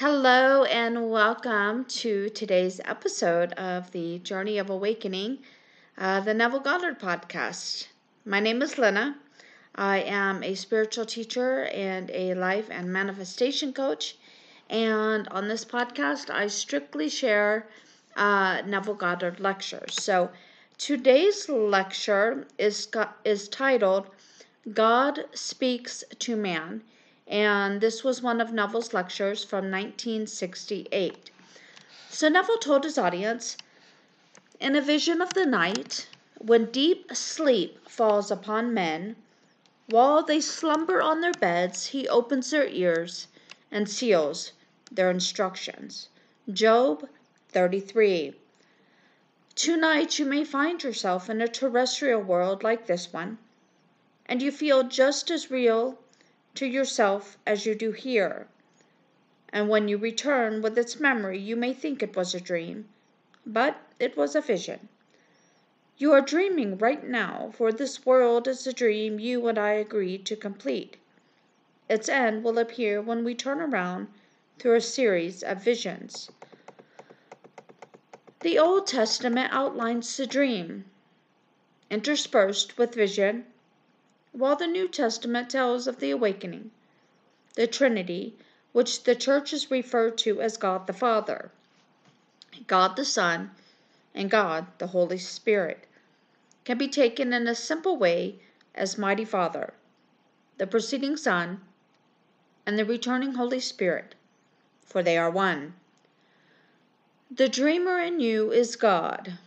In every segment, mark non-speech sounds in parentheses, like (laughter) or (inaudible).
Hello, and welcome to today's episode of the Journey of Awakening, uh, the Neville Goddard podcast. My name is Lynna. I am a spiritual teacher and a life and manifestation coach. And on this podcast, I strictly share uh, Neville Goddard lectures. So today's lecture is, is titled God Speaks to Man and this was one of Neville's lectures from 1968. So Neville told his audience In a vision of the night, when deep sleep falls upon men, while they slumber on their beds, he opens their ears and seals their instructions. Job 33. Tonight you may find yourself in a terrestrial world like this one, and you feel just as real to yourself as you do here. And when you return with its memory, you may think it was a dream, but it was a vision. You are dreaming right now, for this world is a dream you and I agreed to complete. Its end will appear when we turn around through a series of visions. The Old Testament outlines the dream, interspersed with vision while the New Testament tells of the awakening, the Trinity, which the Church is referred to as God the Father, God the Son, and God the Holy Spirit, can be taken in a simple way as Mighty Father, the proceeding Son, and the returning Holy Spirit, for they are one. The dreamer in you is God.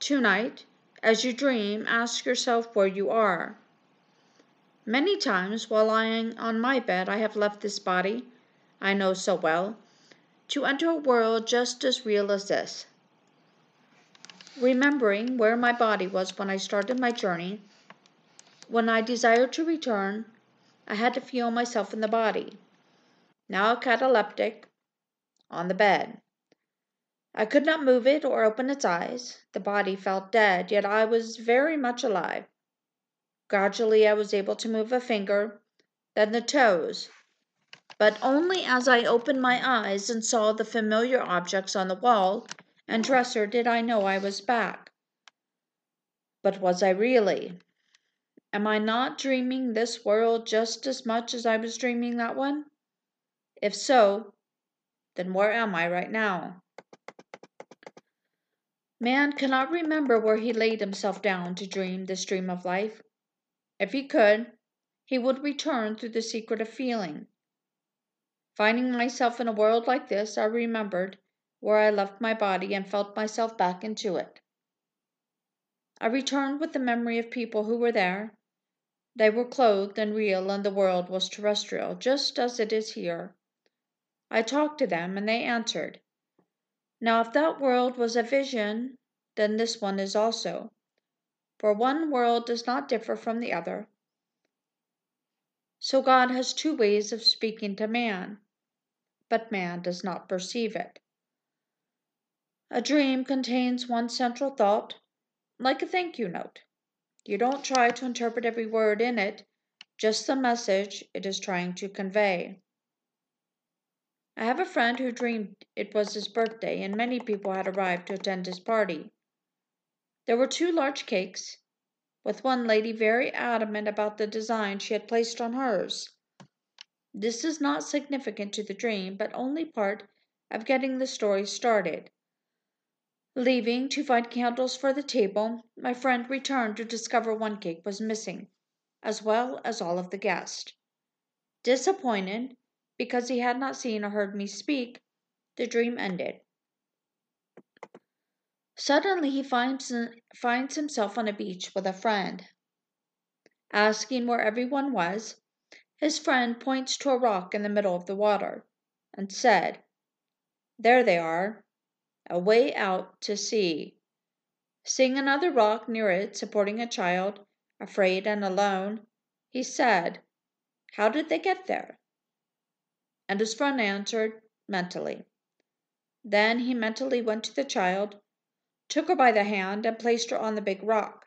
Tonight, as you dream, ask yourself where you are. Many times while lying on my bed, I have left this body I know so well to enter a world just as real as this. Remembering where my body was when I started my journey, when I desired to return, I had to feel myself in the body, now cataleptic, on the bed. I could not move it or open its eyes. The body felt dead, yet I was very much alive. Gradually I was able to move a finger, then the toes, but only as I opened my eyes and saw the familiar objects on the wall and dresser did I know I was back. But was I really? Am I not dreaming this world just as much as I was dreaming that one? If so, then where am I right now? Man cannot remember where he laid himself down to dream this dream of life. If he could, he would return through the secret of feeling. Finding myself in a world like this, I remembered where I left my body and felt myself back into it. I returned with the memory of people who were there. They were clothed and real, and the world was terrestrial, just as it is here. I talked to them, and they answered. Now, if that world was a vision, then this one is also for one world does not differ from the other. So God has two ways of speaking to man, but man does not perceive it. A dream contains one central thought, like a thank you note. You don't try to interpret every word in it, just the message it is trying to convey. I have a friend who dreamed it was his birthday and many people had arrived to attend his party. There were two large cakes, with one lady very adamant about the design she had placed on hers. This is not significant to the dream, but only part of getting the story started. Leaving to find candles for the table, my friend returned to discover one cake was missing, as well as all of the guests. Disappointed because he had not seen or heard me speak, the dream ended. Suddenly he finds, finds himself on a beach with a friend. Asking where everyone was, his friend points to a rock in the middle of the water and said, There they are, away out to sea. Seeing another rock near it supporting a child, afraid and alone, he said, How did they get there? And his friend answered, Mentally. Then he mentally went to the child took her by the hand, and placed her on the big rock.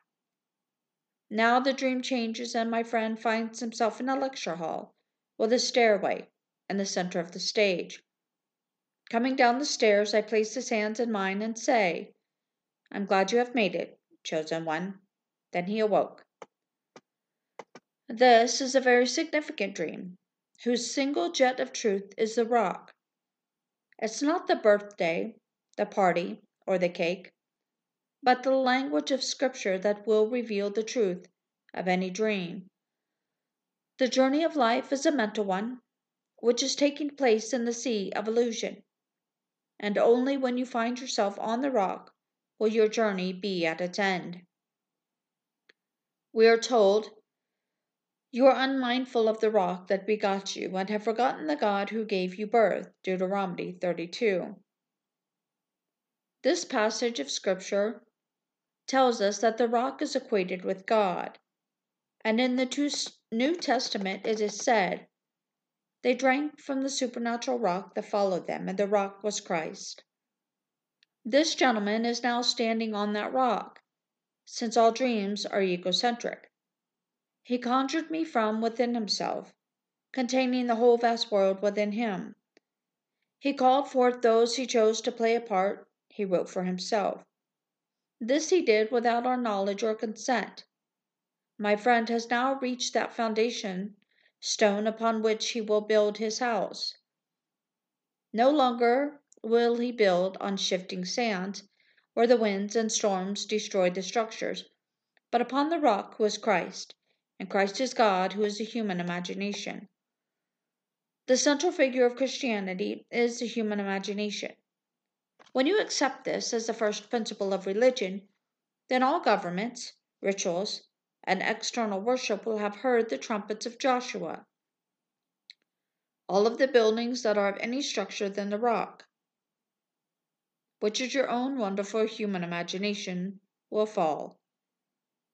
Now the dream changes, and my friend finds himself in a lecture hall with a stairway in the center of the stage. Coming down the stairs, I place his hands in mine and say, I'm glad you have made it, chosen one. Then he awoke. This is a very significant dream, whose single jet of truth is the rock. It's not the birthday, the party, or the cake, but the language of Scripture that will reveal the truth of any dream. The journey of life is a mental one, which is taking place in the sea of illusion, and only when you find yourself on the rock will your journey be at its end. We are told you are unmindful of the rock that begot you, and have forgotten the God who gave you birth. Deuteronomy 32. This passage of Scripture tells us that the rock is equated with God. And in the New Testament it is said, They drank from the supernatural rock that followed them, and the rock was Christ. This gentleman is now standing on that rock, since all dreams are egocentric. He conjured me from within himself, containing the whole vast world within him. He called forth those he chose to play a part he wrote for himself. This he did without our knowledge or consent. My friend has now reached that foundation stone upon which he will build his house. No longer will he build on shifting sands, where the winds and storms destroy the structures, but upon the rock who is Christ, and Christ is God, who is the human imagination. The central figure of Christianity is the human imagination. When you accept this as the first principle of religion, then all governments, rituals, and external worship will have heard the trumpets of Joshua. All of the buildings that are of any structure than the rock, which is your own wonderful human imagination, will fall.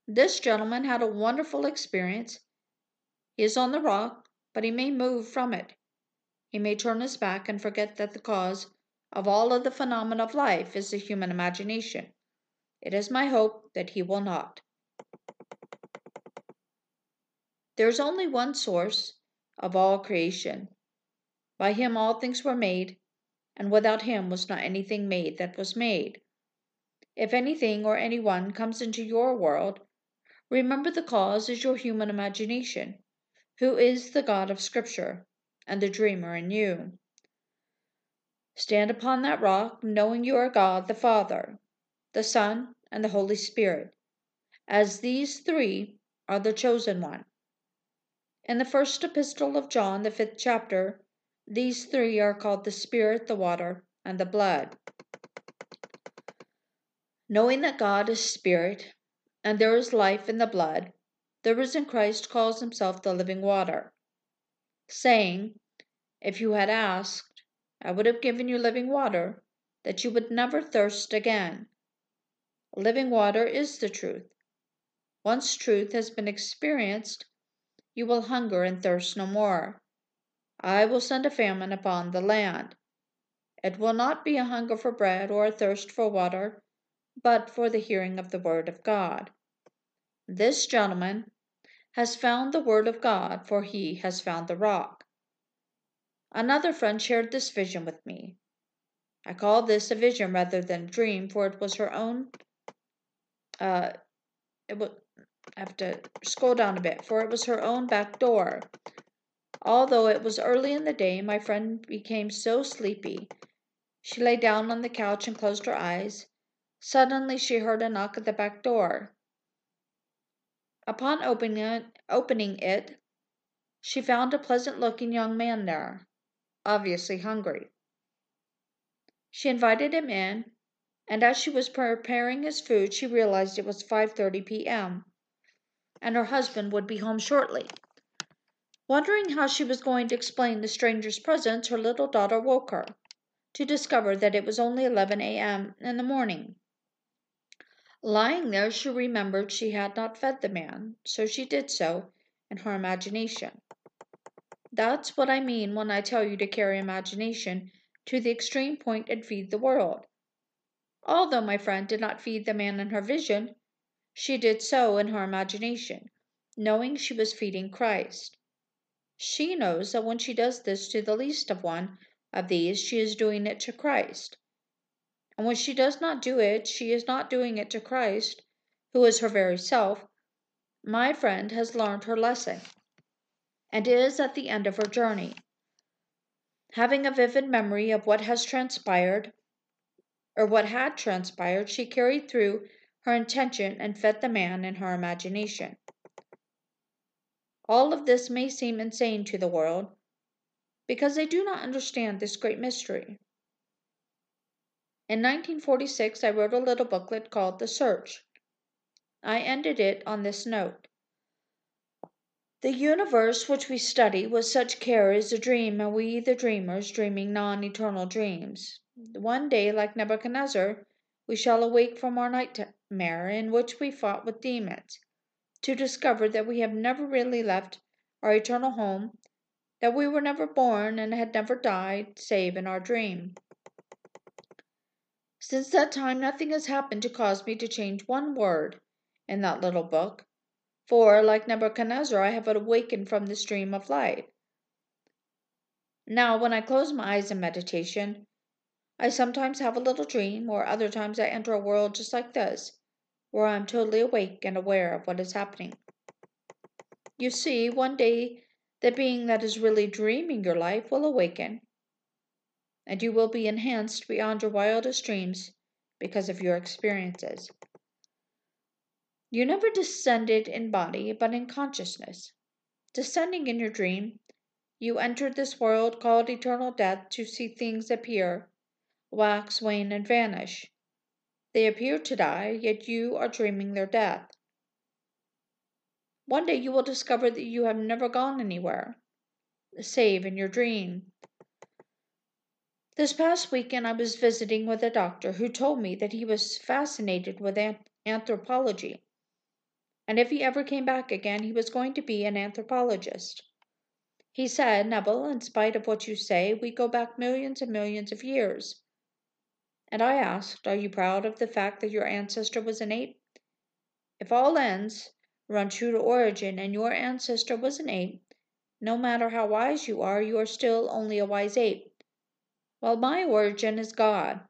This gentleman had a wonderful experience. He is on the rock, but he may move from it. He may turn his back and forget that the cause of all of the phenomena of life is the human imagination. It is my hope that he will not. There is only one source of all creation. By him all things were made, and without him was not anything made that was made. If anything or anyone comes into your world, Remember the cause is your human imagination, who is the God of Scripture, and the dreamer in you. Stand upon that rock, knowing you are God the Father, the Son, and the Holy Spirit, as these three are the chosen one. In the first epistle of John, the fifth chapter, these three are called the Spirit, the water, and the blood. Knowing that God is Spirit, and there is life in the blood, the risen Christ calls himself the living water, saying, If you had asked, I would have given you living water, that you would never thirst again. Living water is the truth. Once truth has been experienced, you will hunger and thirst no more. I will send a famine upon the land. It will not be a hunger for bread or a thirst for water, but for the hearing of the word of God. This gentleman has found the Word of God, for he has found the rock. Another friend shared this vision with me. I call this a vision rather than a dream, for it was her own. Uh, it. I have to scroll down a bit, for it was her own back door. Although it was early in the day, my friend became so sleepy. She lay down on the couch and closed her eyes. Suddenly, she heard a knock at the back door. Upon opening it, opening it, she found a pleasant looking young man there, obviously hungry. She invited him in, and as she was preparing his food, she realized it was 5:30 p.m. and her husband would be home shortly. Wondering how she was going to explain the stranger's presence, her little daughter woke her to discover that it was only 11 a.m. in the morning. Lying there, she remembered she had not fed the man, so she did so in her imagination. That's what I mean when I tell you to carry imagination to the extreme point and feed the world. Although my friend did not feed the man in her vision, she did so in her imagination, knowing she was feeding Christ. She knows that when she does this to the least of one, of these, she is doing it to Christ. And when she does not do it, she is not doing it to Christ, who is her very self. My friend has learned her lesson and is at the end of her journey. Having a vivid memory of what has transpired, or what had transpired, she carried through her intention and fed the man in her imagination. All of this may seem insane to the world because they do not understand this great mystery. In 1946, I wrote a little booklet called The Search. I ended it on this note The universe which we study with such care is a dream, and we, the dreamers, dreaming non eternal dreams. One day, like Nebuchadnezzar, we shall awake from our nightmare in which we fought with demons, to discover that we have never really left our eternal home, that we were never born and had never died, save in our dream. Since that time, nothing has happened to cause me to change one word in that little book, for, like Nebuchadnezzar, I have awakened from this dream of light. Now, when I close my eyes in meditation, I sometimes have a little dream, or other times I enter a world just like this, where I am totally awake and aware of what is happening. You see, one day the being that is really dreaming your life will awaken, and you will be enhanced beyond your wildest dreams because of your experiences. You never descended in body, but in consciousness. Descending in your dream, you entered this world called eternal death to see things appear wax, wane, and vanish. They appear to die, yet you are dreaming their death. One day you will discover that you have never gone anywhere, save in your dream. This past weekend, I was visiting with a doctor who told me that he was fascinated with anthropology, and if he ever came back again, he was going to be an anthropologist. He said, Neville, in spite of what you say, we go back millions and millions of years. And I asked, Are you proud of the fact that your ancestor was an ape? If all ends run true to origin and your ancestor was an ape, no matter how wise you are, you are still only a wise ape. While my origin is God,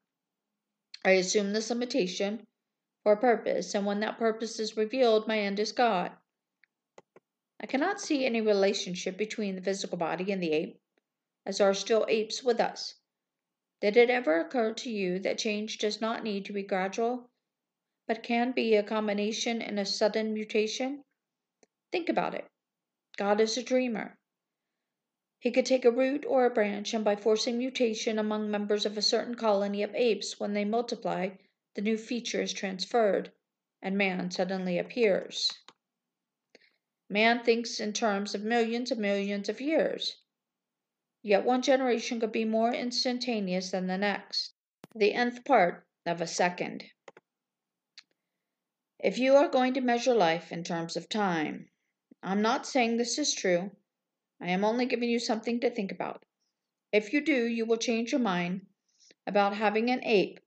I assume this limitation for a purpose, and when that purpose is revealed, my end is God. I cannot see any relationship between the physical body and the ape, as are still apes with us. Did it ever occur to you that change does not need to be gradual, but can be a combination and a sudden mutation? Think about it. God is a dreamer. He could take a root or a branch, and by forcing mutation among members of a certain colony of apes, when they multiply, the new feature is transferred, and man suddenly appears. Man thinks in terms of millions and millions of years. Yet one generation could be more instantaneous than the next, the nth part of a second. If you are going to measure life in terms of time, I'm not saying this is true. I am only giving you something to think about. If you do, you will change your mind about having an ape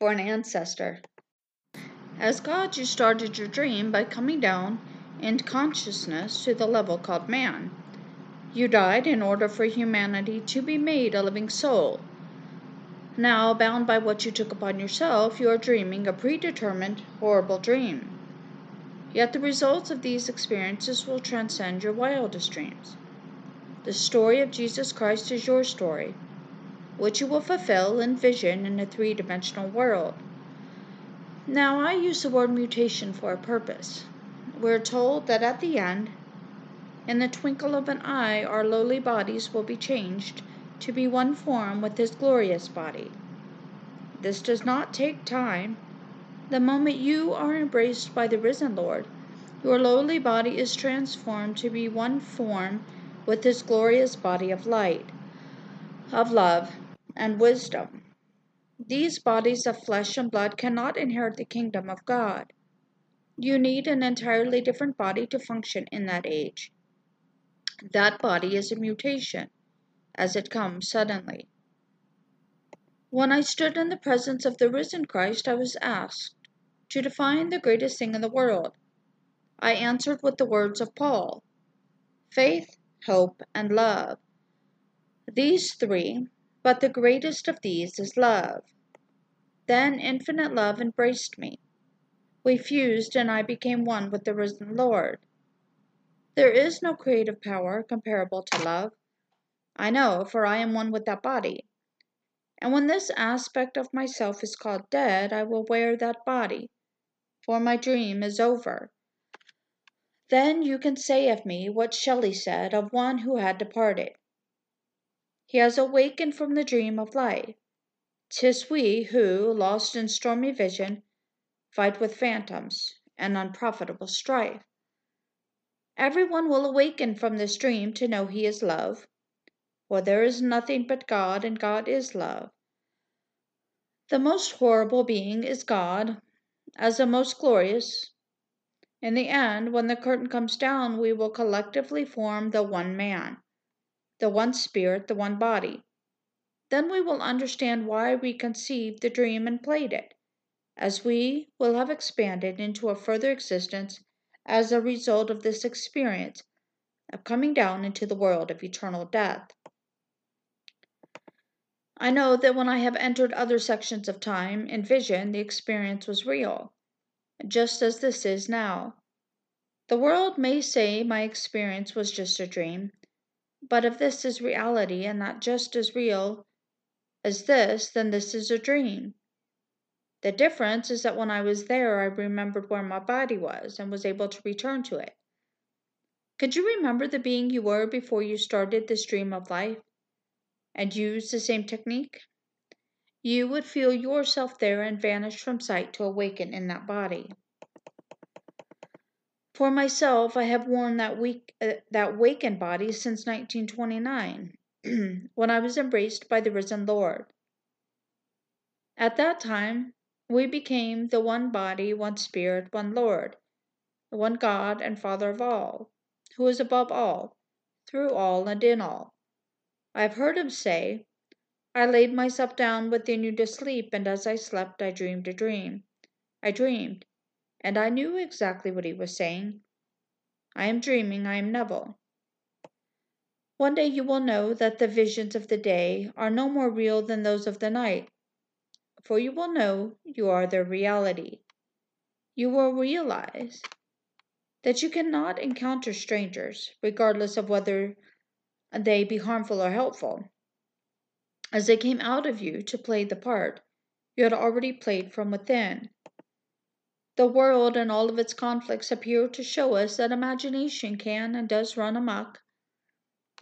for an ancestor. As God, you started your dream by coming down in consciousness to the level called man. You died in order for humanity to be made a living soul. Now, bound by what you took upon yourself, you are dreaming a predetermined, horrible dream. Yet the results of these experiences will transcend your wildest dreams. The story of Jesus Christ is your story, which you will fulfill in vision in a three dimensional world. Now, I use the word mutation for a purpose. We're told that at the end, in the twinkle of an eye, our lowly bodies will be changed to be one form with His glorious body. This does not take time. The moment you are embraced by the risen Lord, your lowly body is transformed to be one form with His glorious body of light, of love, and wisdom. These bodies of flesh and blood cannot inherit the kingdom of God. You need an entirely different body to function in that age. That body is a mutation, as it comes suddenly. When I stood in the presence of the risen Christ, I was asked to define the greatest thing in the world. I answered with the words of Paul faith, hope, and love. These three, But the greatest of these is love. Then infinite love embraced me. We fused, and I became one with the risen Lord. There is no creative power comparable to love. I know, for I am one with that body. And when this aspect of myself is called dead, I will wear that body, for my dream is over. Then you can say of me what Shelley said of one who had departed. He has awakened from the dream of life. Tis we who, lost in stormy vision, fight with phantoms and unprofitable strife. Everyone will awaken from this dream to know he is love, for there is nothing but God, and God is love. The most horrible being is God, as the most glorious. In the end, when the curtain comes down, we will collectively form the one man the one spirit, the one body. Then we will understand why we conceived the dream and played it, as we will have expanded into a further existence as a result of this experience of coming down into the world of eternal death. I know that when I have entered other sections of time and vision, the experience was real, just as this is now. The world may say my experience was just a dream, but if this is reality and not just as real as this, then this is a dream. The difference is that when I was there, I remembered where my body was and was able to return to it. Could you remember the being you were before you started this dream of life and use the same technique? You would feel yourself there and vanish from sight to awaken in that body. For myself, I have worn that weak, uh, that wakened body since 1929, (clears throat) when I was embraced by the risen Lord. At that time, we became the one body, one spirit, one Lord, the one God and Father of all, who is above all, through all, and in all. I have heard him say, I laid myself down within you to sleep, and as I slept, I dreamed a dream. I dreamed, and I knew exactly what he was saying. I am dreaming, I am Neville. One day you will know that the visions of the day are no more real than those of the night, for you will know you are their reality. You will realize that you cannot encounter strangers, regardless of whether they be harmful or helpful, as they came out of you to play the part you had already played from within. The world and all of its conflicts appear to show us that imagination can and does run amok.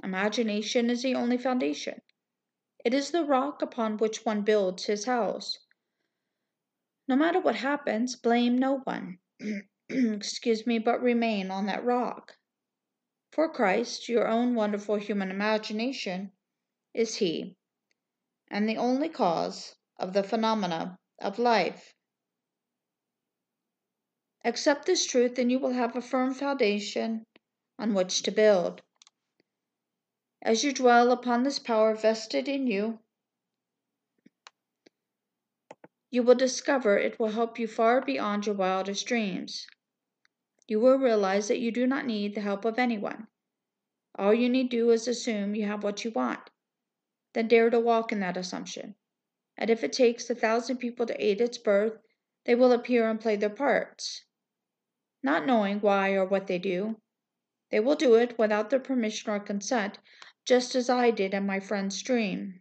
Imagination is the only foundation. It is the rock upon which one builds his house. No matter what happens, blame no one. (clears throat) Excuse me, but remain on that rock. For Christ, your own wonderful human imagination, is He, and the only cause of the phenomena of life. Accept this truth, and you will have a firm foundation on which to build. As you dwell upon this power vested in you, you will discover it will help you far beyond your wildest dreams. You will realize that you do not need the help of anyone. All you need do is assume you have what you want. Then dare to walk in that assumption. And if it takes a thousand people to aid its birth, they will appear and play their parts not knowing why or what they do. They will do it without their permission or consent, just as I did in my friend's dream.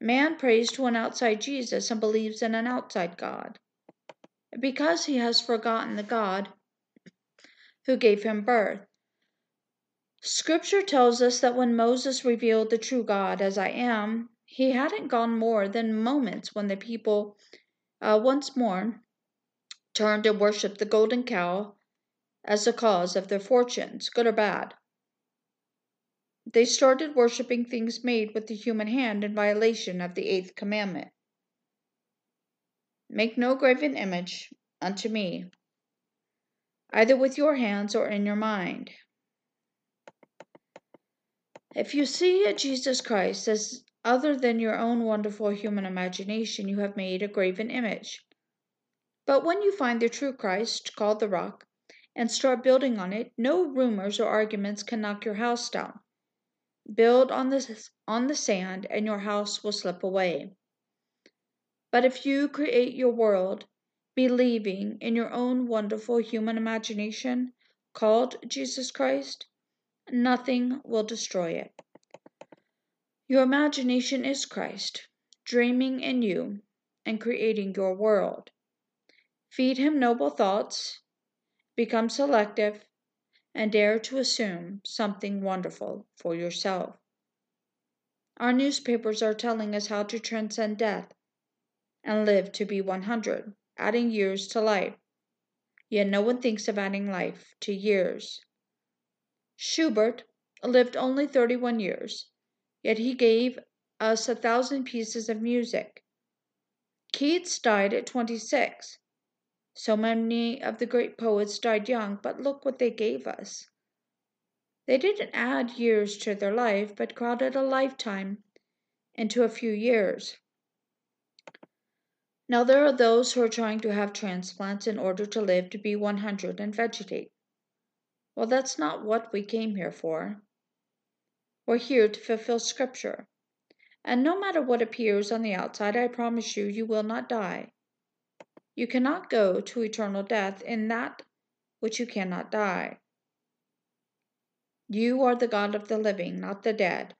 Man prays to an outside Jesus and believes in an outside God because he has forgotten the God who gave him birth. Scripture tells us that when Moses revealed the true God as I am, he hadn't gone more than moments when the people uh, once more turned and worshiped the golden cow as the cause of their fortunes, good or bad. They started worshiping things made with the human hand in violation of the eighth commandment. Make no graven image unto me, either with your hands or in your mind. If you see a Jesus Christ as other than your own wonderful human imagination, you have made a graven image. But when you find the true Christ, called the rock, and start building on it, no rumors or arguments can knock your house down. Build on the, on the sand, and your house will slip away. But if you create your world believing in your own wonderful human imagination called Jesus Christ, nothing will destroy it. Your imagination is Christ, dreaming in you and creating your world. Feed him noble thoughts, become selective, and dare to assume something wonderful for yourself. Our newspapers are telling us how to transcend death and live to be 100, adding years to life. Yet no one thinks of adding life to years. Schubert lived only 31 years, yet he gave us a thousand pieces of music. Keats died at 26, so many of the great poets died young, but look what they gave us. They didn't add years to their life, but crowded a lifetime into a few years. Now, there are those who are trying to have transplants in order to live to be 100 and vegetate. Well, that's not what we came here for. We're here to fulfill Scripture. And no matter what appears on the outside, I promise you, you will not die. You cannot go to eternal death in that which you cannot die. You are the God of the living, not the dead,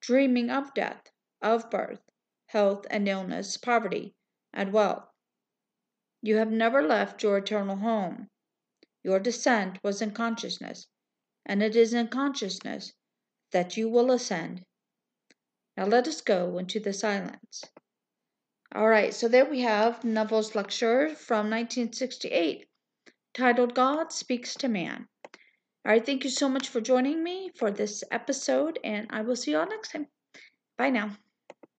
dreaming of death, of birth, health and illness, poverty and wealth. You have never left your eternal home. Your descent was in consciousness, and it is in consciousness that you will ascend. Now let us go into the silence. All right, so there we have Neville's lecture from 1968 titled God Speaks to Man. All right, thank you so much for joining me for this episode, and I will see you all next time. Bye now.